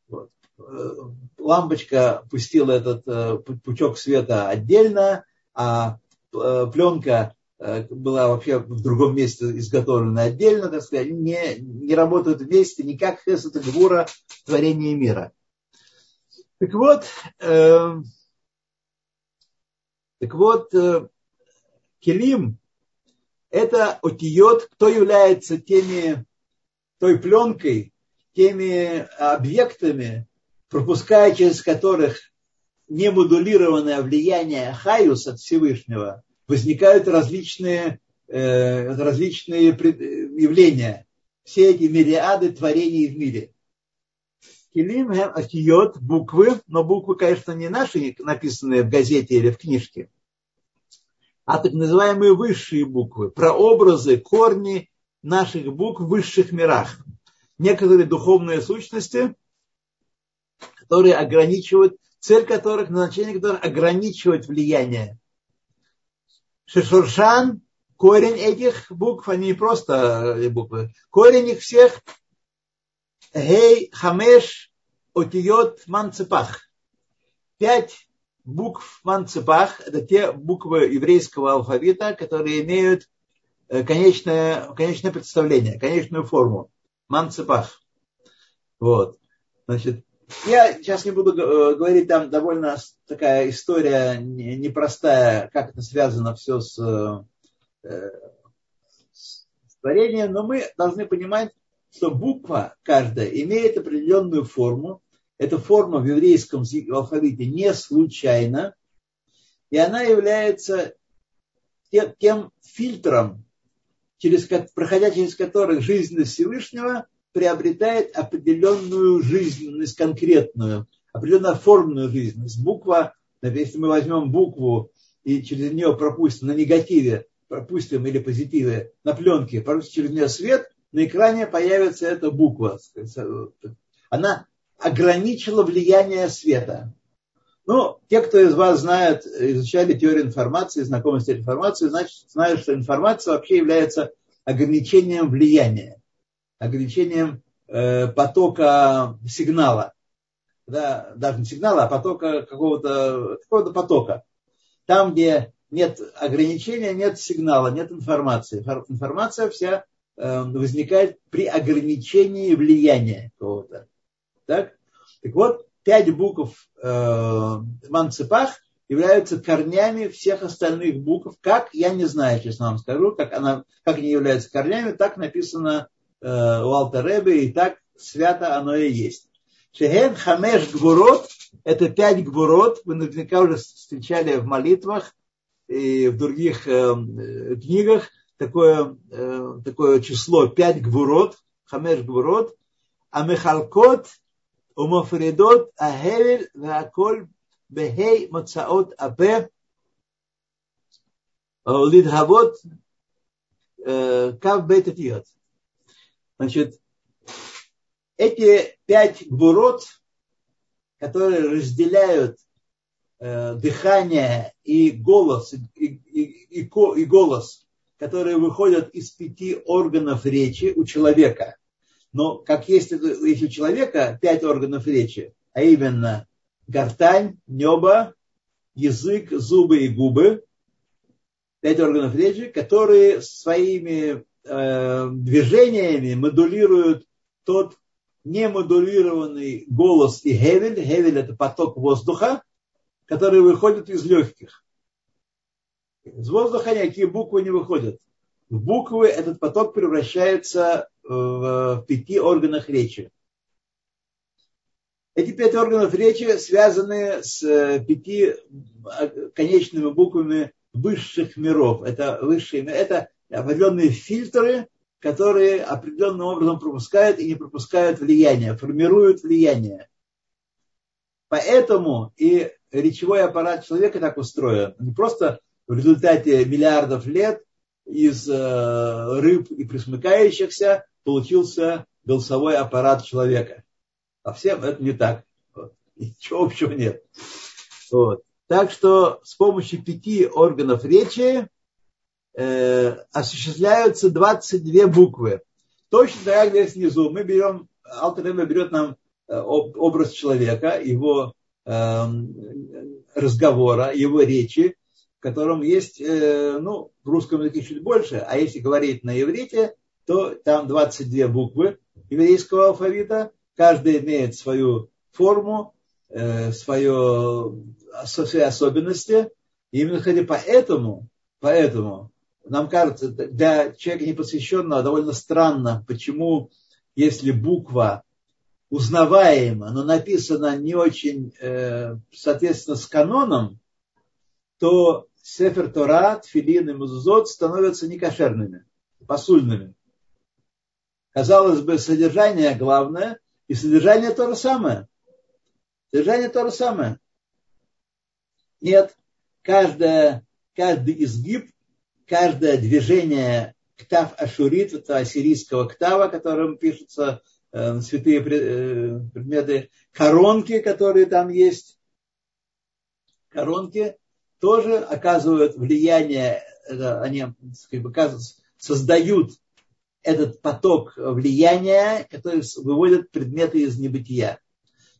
Вот. Э, лампочка пустила этот э, пучок света отдельно, а э, пленка была вообще в другом месте изготовлена отдельно, так сказать, не, не работают вместе никак хесед и гвура творения мира. Так вот, э, так вот, э, Келим – это отиот, кто является теми, той пленкой, теми объектами, пропуская через которых немодулированное влияние Хаюс от Всевышнего, возникают различные, э, различные явления. Все эти мириады творений в мире. Килим атиот буквы, но буквы, конечно, не наши, написанные в газете или в книжке, а так называемые высшие буквы, прообразы, корни наших букв в высших мирах. Некоторые духовные сущности, которые ограничивают, цель которых, назначение которых ограничивать влияние. Шешуршан, корень этих букв, они не просто э, буквы, корень их всех Гей, Хамеш, Отиот, Манцепах. Пять букв Манцепах – это те буквы еврейского алфавита, которые имеют э, конечное, конечное представление, конечную форму. Манцепах. Вот. Значит, я сейчас не буду э, говорить, там довольно такая история непростая, как это связано все с, э, с творением, но мы должны понимать, что буква каждая имеет определенную форму. Эта форма в еврейском алфавите не случайна, и она является тем, тем фильтром, через, проходя через который жизненность Всевышнего приобретает определенную жизненность конкретную, определенно оформленную жизненность. Буква, если мы возьмем букву и через нее пропустим на негативе, пропустим или позитиве на пленке, пропустим через нее свет, на экране появится эта буква. Она ограничила влияние света. Ну, те, кто из вас знает, изучали теорию информации, знакомы с теорией информации, значит, знают, что информация вообще является ограничением влияния, ограничением э, потока сигнала. Да, даже не сигнала, а потока какого-то какого потока. Там, где нет ограничения, нет сигнала, нет информации. Информация вся Э, возникает при ограничении влияния кого-то. Так? так вот, пять букв э, Манцепах являются корнями всех остальных букв. Как, я не знаю, честно вам скажу, как, она, как они являются корнями, так написано э, у Алтаребе, и так свято оно и есть. Шехен Хамеш Гвурот – это пять гвурот, вы наверняка уже встречали в молитвах и в других э, книгах – такое, э, такое число пять гвурот, хамеш гвурот, а мехалкот умофридот ахевель ваколь бехей моцаот апе лидхавот кав бететиот. Значит, эти пять гвурот, которые разделяют э, дыхание и голос, и, и, и, и голос которые выходят из пяти органов речи у человека. Но как есть, если у человека пять органов речи, а именно гортань, небо, язык, зубы и губы, пять органов речи, которые своими э, движениями модулируют тот немодулированный голос и гевель. Гевель – это поток воздуха, который выходит из легких. Из воздуха никакие буквы не выходят. В буквы этот поток превращается в пяти органах речи. Эти пять органов речи связаны с э, пяти э, конечными буквами высших миров. Это высшие это определенные фильтры, которые определенным образом пропускают и не пропускают влияние, формируют влияние. Поэтому и речевой аппарат человека так устроен. Не просто в результате миллиардов лет из э, рыб и присмыкающихся получился голосовой аппарат человека. А всем это не так. Ничего общего нет. Вот. Так что с помощью пяти органов речи э, осуществляются 22 буквы. Точно так, здесь внизу мы берем, Алтер берет нам э, образ человека, его э, разговора, его речи, в котором есть, э, ну, в русском языке чуть больше, а если говорить на иврите, то там 22 буквы еврейского алфавита, каждая имеет свою форму, э, свое, свои особенности. И именно хотя поэтому, поэтому нам кажется, для человека непосвященного довольно странно, почему если буква узнаваема, но написана не очень э, соответственно с каноном, то Сефер Тора, Тфилин и Музузот становятся некошерными, посульными. Казалось бы, содержание главное, и содержание то же самое. Содержание то же самое. Нет, каждое, каждый изгиб, каждое движение ктав ашурит, это ассирийского ктава, которым пишутся э, святые э, предметы, коронки, которые там есть, коронки тоже оказывают влияние, они как бы, создают этот поток влияния, который выводит предметы из небытия.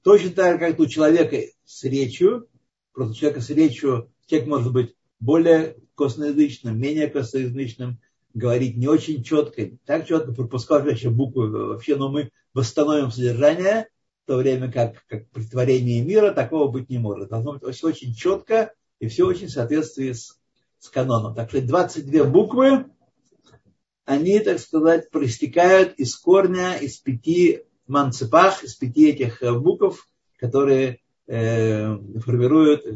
Точно так же, как у человека с речью, просто у человека с речью, человек может быть более косноязычным, менее косноязычным, говорить не очень четко, так четко пропускать вообще буквы вообще, но мы восстановим содержание, в то время как, как при творении мира такого быть не может. Должно быть все очень четко и все очень в соответствии с, с каноном. Так что 22 буквы, они, так сказать, проистекают из корня, из пяти манцепах, из пяти этих э, букв, которые э, формируют,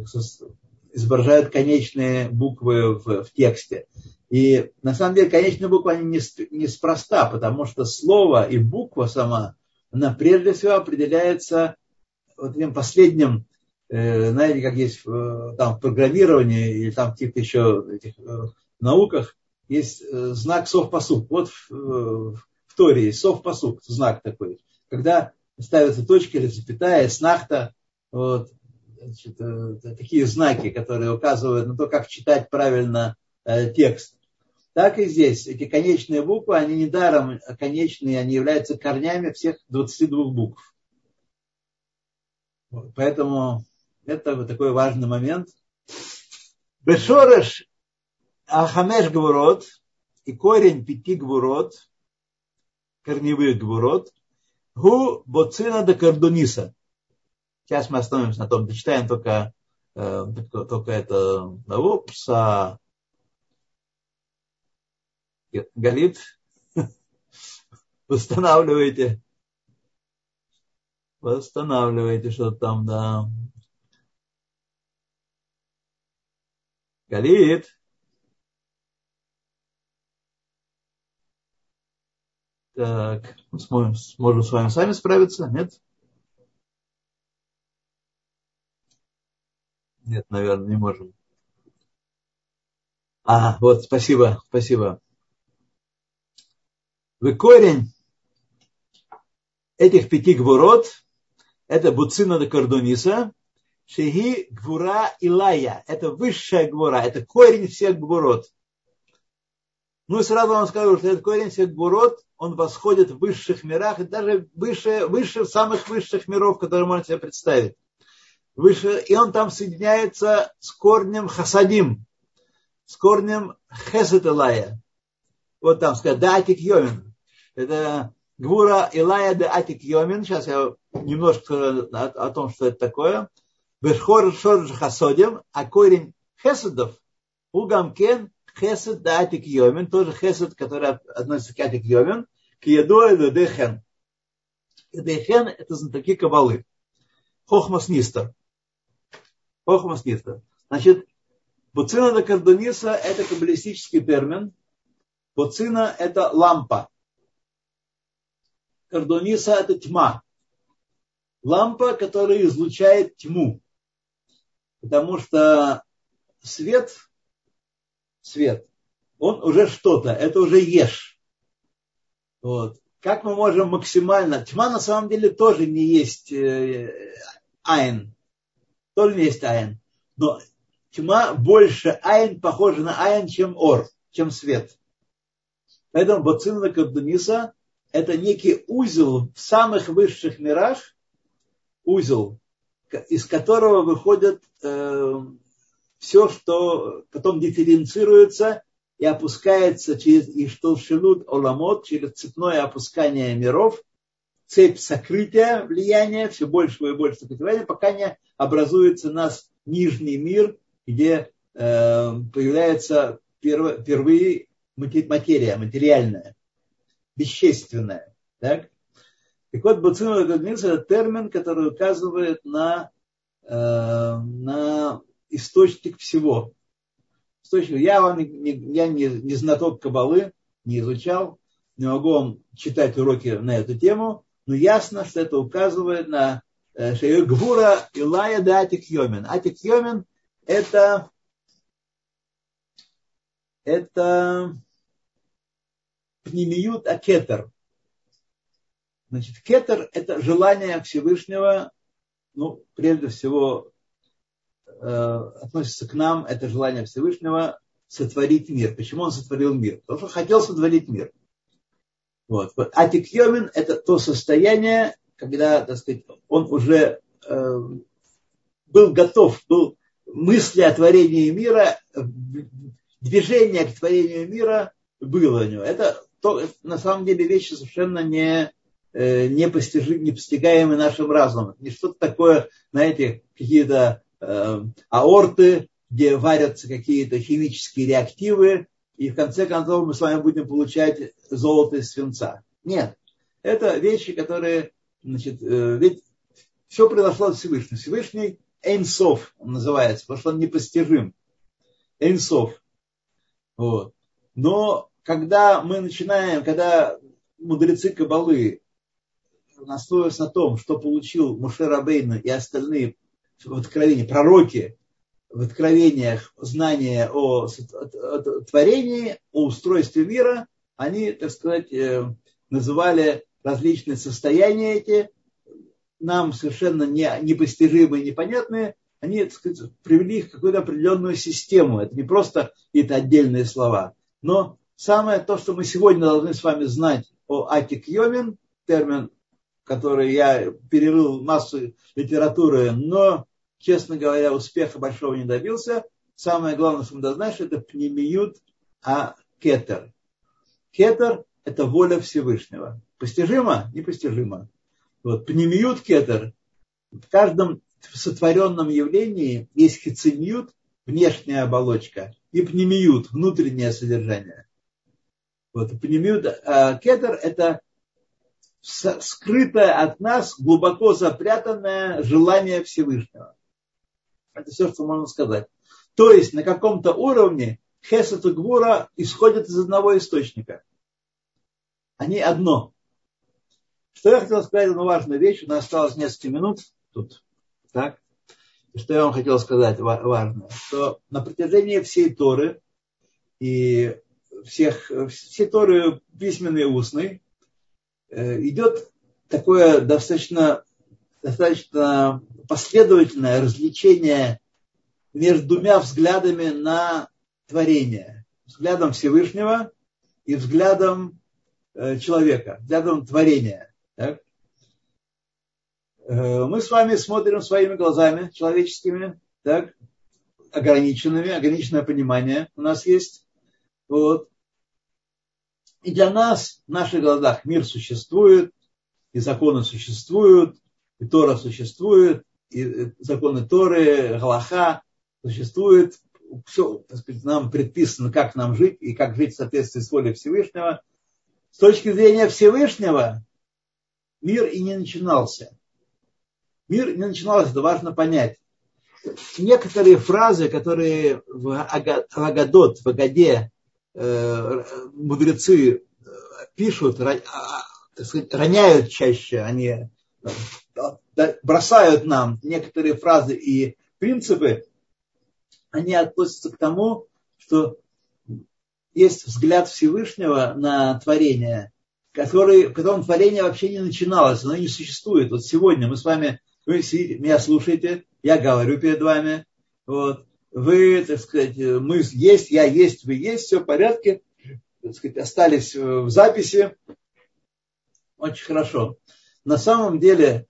изображают конечные буквы в, в тексте. И на самом деле конечные буквы они не, неспроста, потому что слово и буква сама, она прежде всего определяется вот этим последним, э, знаете, как есть э, там в программировании или там в каких-то еще этих э, науках, есть э, знак совпосуг. Вот в, э, в Торе есть совпосуг, знак такой. Когда ставятся точки или запятая, снахта, вот, значит, э, такие знаки, которые указывают на то, как читать правильно текст. Так и здесь. Эти конечные буквы, они недаром конечные, они являются корнями всех 22 букв. Поэтому это вот такой важный момент. Бешореш Ахамеш Гвурот и корень пяти Гвурот, корневых Гвурот, Гу Боцина до Кардуниса. Сейчас мы остановимся на том, дочитаем только, э, только это Упса, Галит, восстанавливайте. Восстанавливайте что там, да. Галит. Так, сможем, сможем с вами сами справиться? Нет? Нет, наверное, не можем. А, вот, спасибо, спасибо. Вы корень этих пяти гвурот, это Буцина до Кордониса, Шеги Гвура Илая, это высшая гвура, это корень всех гвурот. Ну и сразу вам скажу, что этот корень всех гвурот, он восходит в высших мирах, и даже выше, выше самых высших миров, которые можете себе представить. Выше, и он там соединяется с корнем Хасадим, с корнем Хесет Илая. Вот там сказать, да, Йомин. Это Гвура Илая де Атик Йомин. Сейчас я немножко о, о том, что это такое. Бешхор Шорж Хасодим, а корень Хесудов, Угамкен Хесед да Атик Йомин, тоже Хесед, который относится к Атик Йомин, к Едуэ де Дехен. Дехен это знатоки Кабалы. Хохмас Нистер. Хохмас. Значит, Буцина до Кардониса это каббалистический термин. Буцина это лампа. Кардониса – это тьма. Лампа, которая излучает тьму. Потому что свет, свет, он уже что-то, это уже ешь. Вот. Как мы можем максимально... Тьма на самом деле тоже не есть э, айн. Тоже не есть айн. Но тьма больше айн, похожа на айн, чем ор, чем свет. Поэтому Бацинна Кабдуниса это некий узел в самых высших мирах, узел, из которого выходит э, все, что потом дифференцируется и опускается через Иштолшилут Оламот, через цепное опускание миров цепь сокрытия влияния, все большего и большего сокрытия пока не образуется у нас нижний мир, где э, появляется перв, впервые материя, материальная, вещественная. Так? Так вот, Буцинова это термин, который указывает на, э, на источник всего. Источник, я вам я не, не знаток кабалы, не изучал, не могу вам читать уроки на эту тему, но ясно, что это указывает на э, Шею Гвура Илая да Атик Йомин. Атик Йомин это, это пнемиют акетер. Значит, кетер – это желание Всевышнего, ну, прежде всего, э, относится к нам, это желание Всевышнего сотворить мир. Почему он сотворил мир? Потому что хотел сотворить мир. Вот. Атик Йомин – это то состояние, когда, так сказать, он уже э, был готов, был мысли о творении мира, движение к творению мира было у него. Это то, на самом деле вещи совершенно не, э, непостижим, непостигаемые нашим разумом. Не что-то такое, знаете, какие-то э, аорты, где варятся какие-то химические реактивы, и в конце концов мы с вами будем получать золото из свинца. Нет. Это вещи, которые, значит, э, ведь все произошло от Всевышнего. Всевышний Эйнсов называется, потому что он непостижим. Эйнсов. Вот. Но когда мы начинаем, когда мудрецы Кабалы настроились на том, что получил Мушер Абейна и остальные в откровении, пророки, в откровениях знания о, творении, о устройстве мира, они, так сказать, э, называли различные состояния эти, нам совершенно не, непостижимые, непонятные, они, так сказать, привели их в какую-то определенную систему. Это не просто какие-то отдельные слова. Но самое то, что мы сегодня должны с вами знать о Атик Йомин, термин, который я перерыл массу литературы, но честно говоря, успеха большого не добился. Самое главное, что мы должны знать, это пнемиют, а кетер. Кетер – это воля Всевышнего. Постижимо? Непостижимо. Вот, пнемиют кетер. В каждом сотворенном явлении есть хициньют, внешняя оболочка, и пнемиют, внутреннее содержание. Вот, пнемиют, а кетер – это скрытое от нас, глубоко запрятанное желание Всевышнего. Это все, что можно сказать. То есть на каком-то уровне Хесед и Гвура исходят из одного источника. Они одно. Что я хотел сказать, одну важную вещь. У нас осталось несколько минут тут. Так? Что я вам хотел сказать важное. Что на протяжении всей Торы и всех, все Торы письменные и устные э, идет такое достаточно, достаточно последовательное развлечение между двумя взглядами на творение. Взглядом Всевышнего и взглядом э, человека, взглядом творения. Так? Э, мы с вами смотрим своими глазами человеческими, так? ограниченными, ограниченное понимание у нас есть. Вот. И для нас, в наших глазах, мир существует, и законы существуют, и Тора существует, э, законы Торы, Галаха, существует, все, сказать, нам предписано, как нам жить и как жить в соответствии с волей Всевышнего. С точки зрения Всевышнего мир и не начинался. Мир не начинался, это важно понять. Некоторые фразы, которые в Агадот, в Агаде э, мудрецы э, пишут, а, роняют чаще, они бросают нам некоторые фразы и принципы, они относятся к тому, что есть взгляд Всевышнего на творение, который, в котором творение вообще не начиналось, оно не существует. Вот сегодня мы с вами, вы меня слушаете, я говорю перед вами, вот, вы, так сказать, мы есть, я есть, вы есть, все в порядке, так сказать, остались в записи. Очень хорошо. На самом деле Э,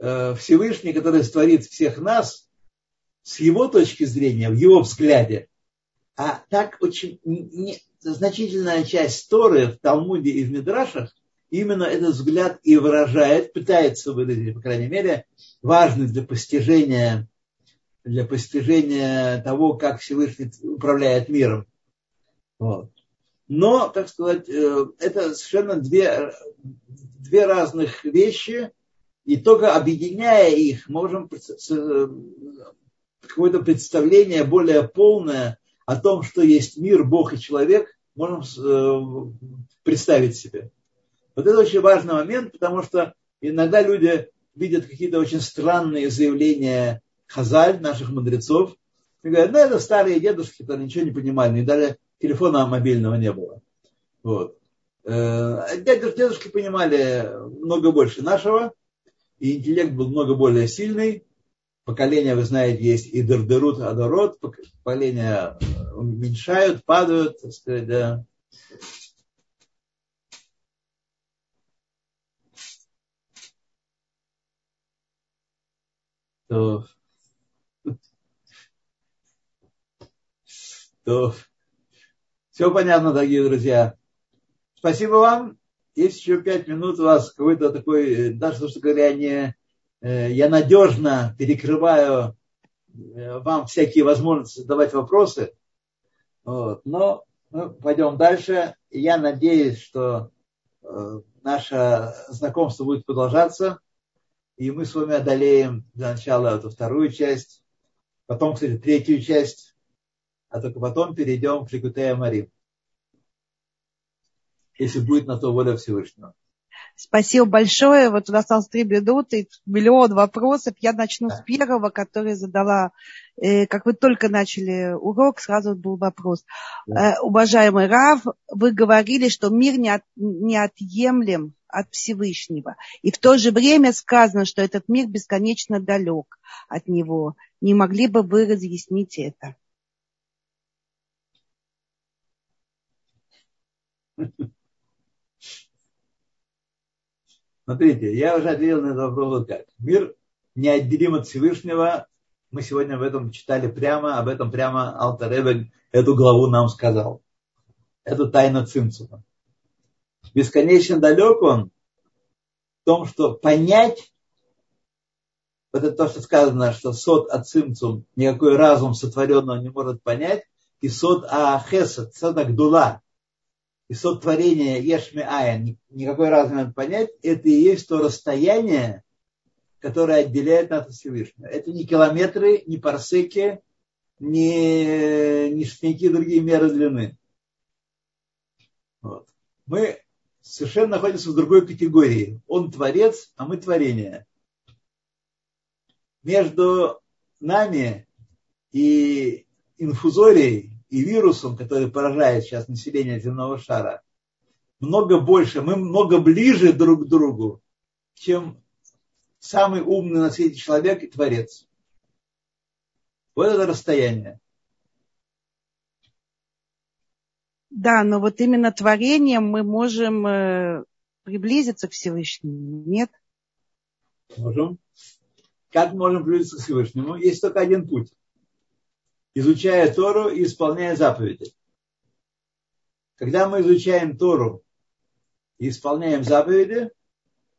Всевышний, который створит всех нас, с его точки зрения, в его взгляде, а так очень не, значительная часть Торы в Талмуде и в Мидрашах именно этот взгляд и выражает, пытается выразить, по крайней мере, важность для постижения, для постижения того, как Всевышний управляет миром. Вот. Но, так сказать, э, это совершенно две, две разных вещи, и только объединяя их, можем э, какое-то представление более полное о том, что есть мир, Бог и человек, можем э, представить себе. Вот это очень важный момент, потому что иногда люди видят какие-то очень странные заявления хазаль, наших мудрецов, и говорят, ну это старые дедушки, которые ничего не понимали, и даже телефона мобильного не было. Вот. Э, дедушки, дедушки понимали много больше нашего, и интеллект был много более сильный. Поколения, вы знаете, есть и дердерут, адорот, поколения уменьшают, падают, так сказать, да. То, то, все понятно, дорогие друзья. Спасибо вам. Есть еще пять минут у вас какой-то такой, э, даже, что говоря, не, э, я надежно перекрываю э, вам всякие возможности задавать вопросы. Вот. Но ну, пойдем дальше. Я надеюсь, что наше знакомство будет продолжаться. И мы с вами одолеем для начала эту вторую часть, потом, кстати, третью часть, а только потом перейдем к Ликутея Марим если будет на то воля Всевышнего. Спасибо большое. Вот у нас осталось три минуты, миллион вопросов. Я начну да. с первого, который задала, э, как вы только начали урок, сразу был вопрос. Да. Э, уважаемый Рав, вы говорили, что мир не от, неотъемлем от Всевышнего. И в то же время сказано, что этот мир бесконечно далек от него. Не могли бы вы разъяснить это? Смотрите, я уже ответил на этот вопрос как. Мир неотделим от Всевышнего. Мы сегодня об этом читали прямо, об этом прямо Алтаребель эту главу нам сказал. Это тайна Цимцума. Бесконечно далек он в том, что понять, вот это то, что сказано, что сот от Цимцум, никакой разум сотворенного не может понять, и сот Ахесад, сот Агдула, и сотворение Ешми Ая, никакой разницы надо понять, это и есть то расстояние, которое отделяет нас от Всевышнего. Это не километры, не парсеки, не, не никакие другие меры длины. Вот. Мы совершенно находимся в другой категории. Он творец, а мы творение. Между нами и инфузорией и вирусом, который поражает сейчас население земного шара, много больше, мы много ближе друг к другу, чем самый умный на свете человек и творец. Вот это расстояние. Да, но вот именно творением мы можем э, приблизиться к Всевышнему, нет? Можем. Как можем приблизиться к Всевышнему? Есть только один путь изучая Тору и исполняя заповеди. Когда мы изучаем Тору и исполняем заповеди,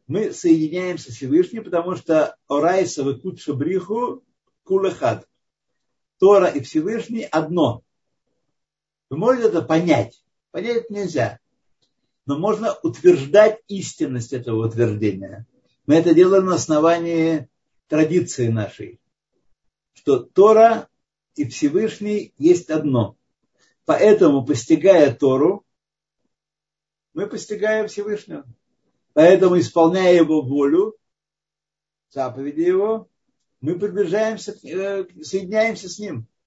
мы соединяемся с Всевышним, потому что Орайса выкут шабриху кулехад. Тора и Всевышний одно. Вы можете это понять. Понять нельзя. Но можно утверждать истинность этого утверждения. Мы это делаем на основании традиции нашей. Что Тора и Всевышний есть одно. Поэтому, постигая Тору, мы постигаем Всевышнего. Поэтому, исполняя Его волю, заповеди Его, мы приближаемся, э, соединяемся с Ним.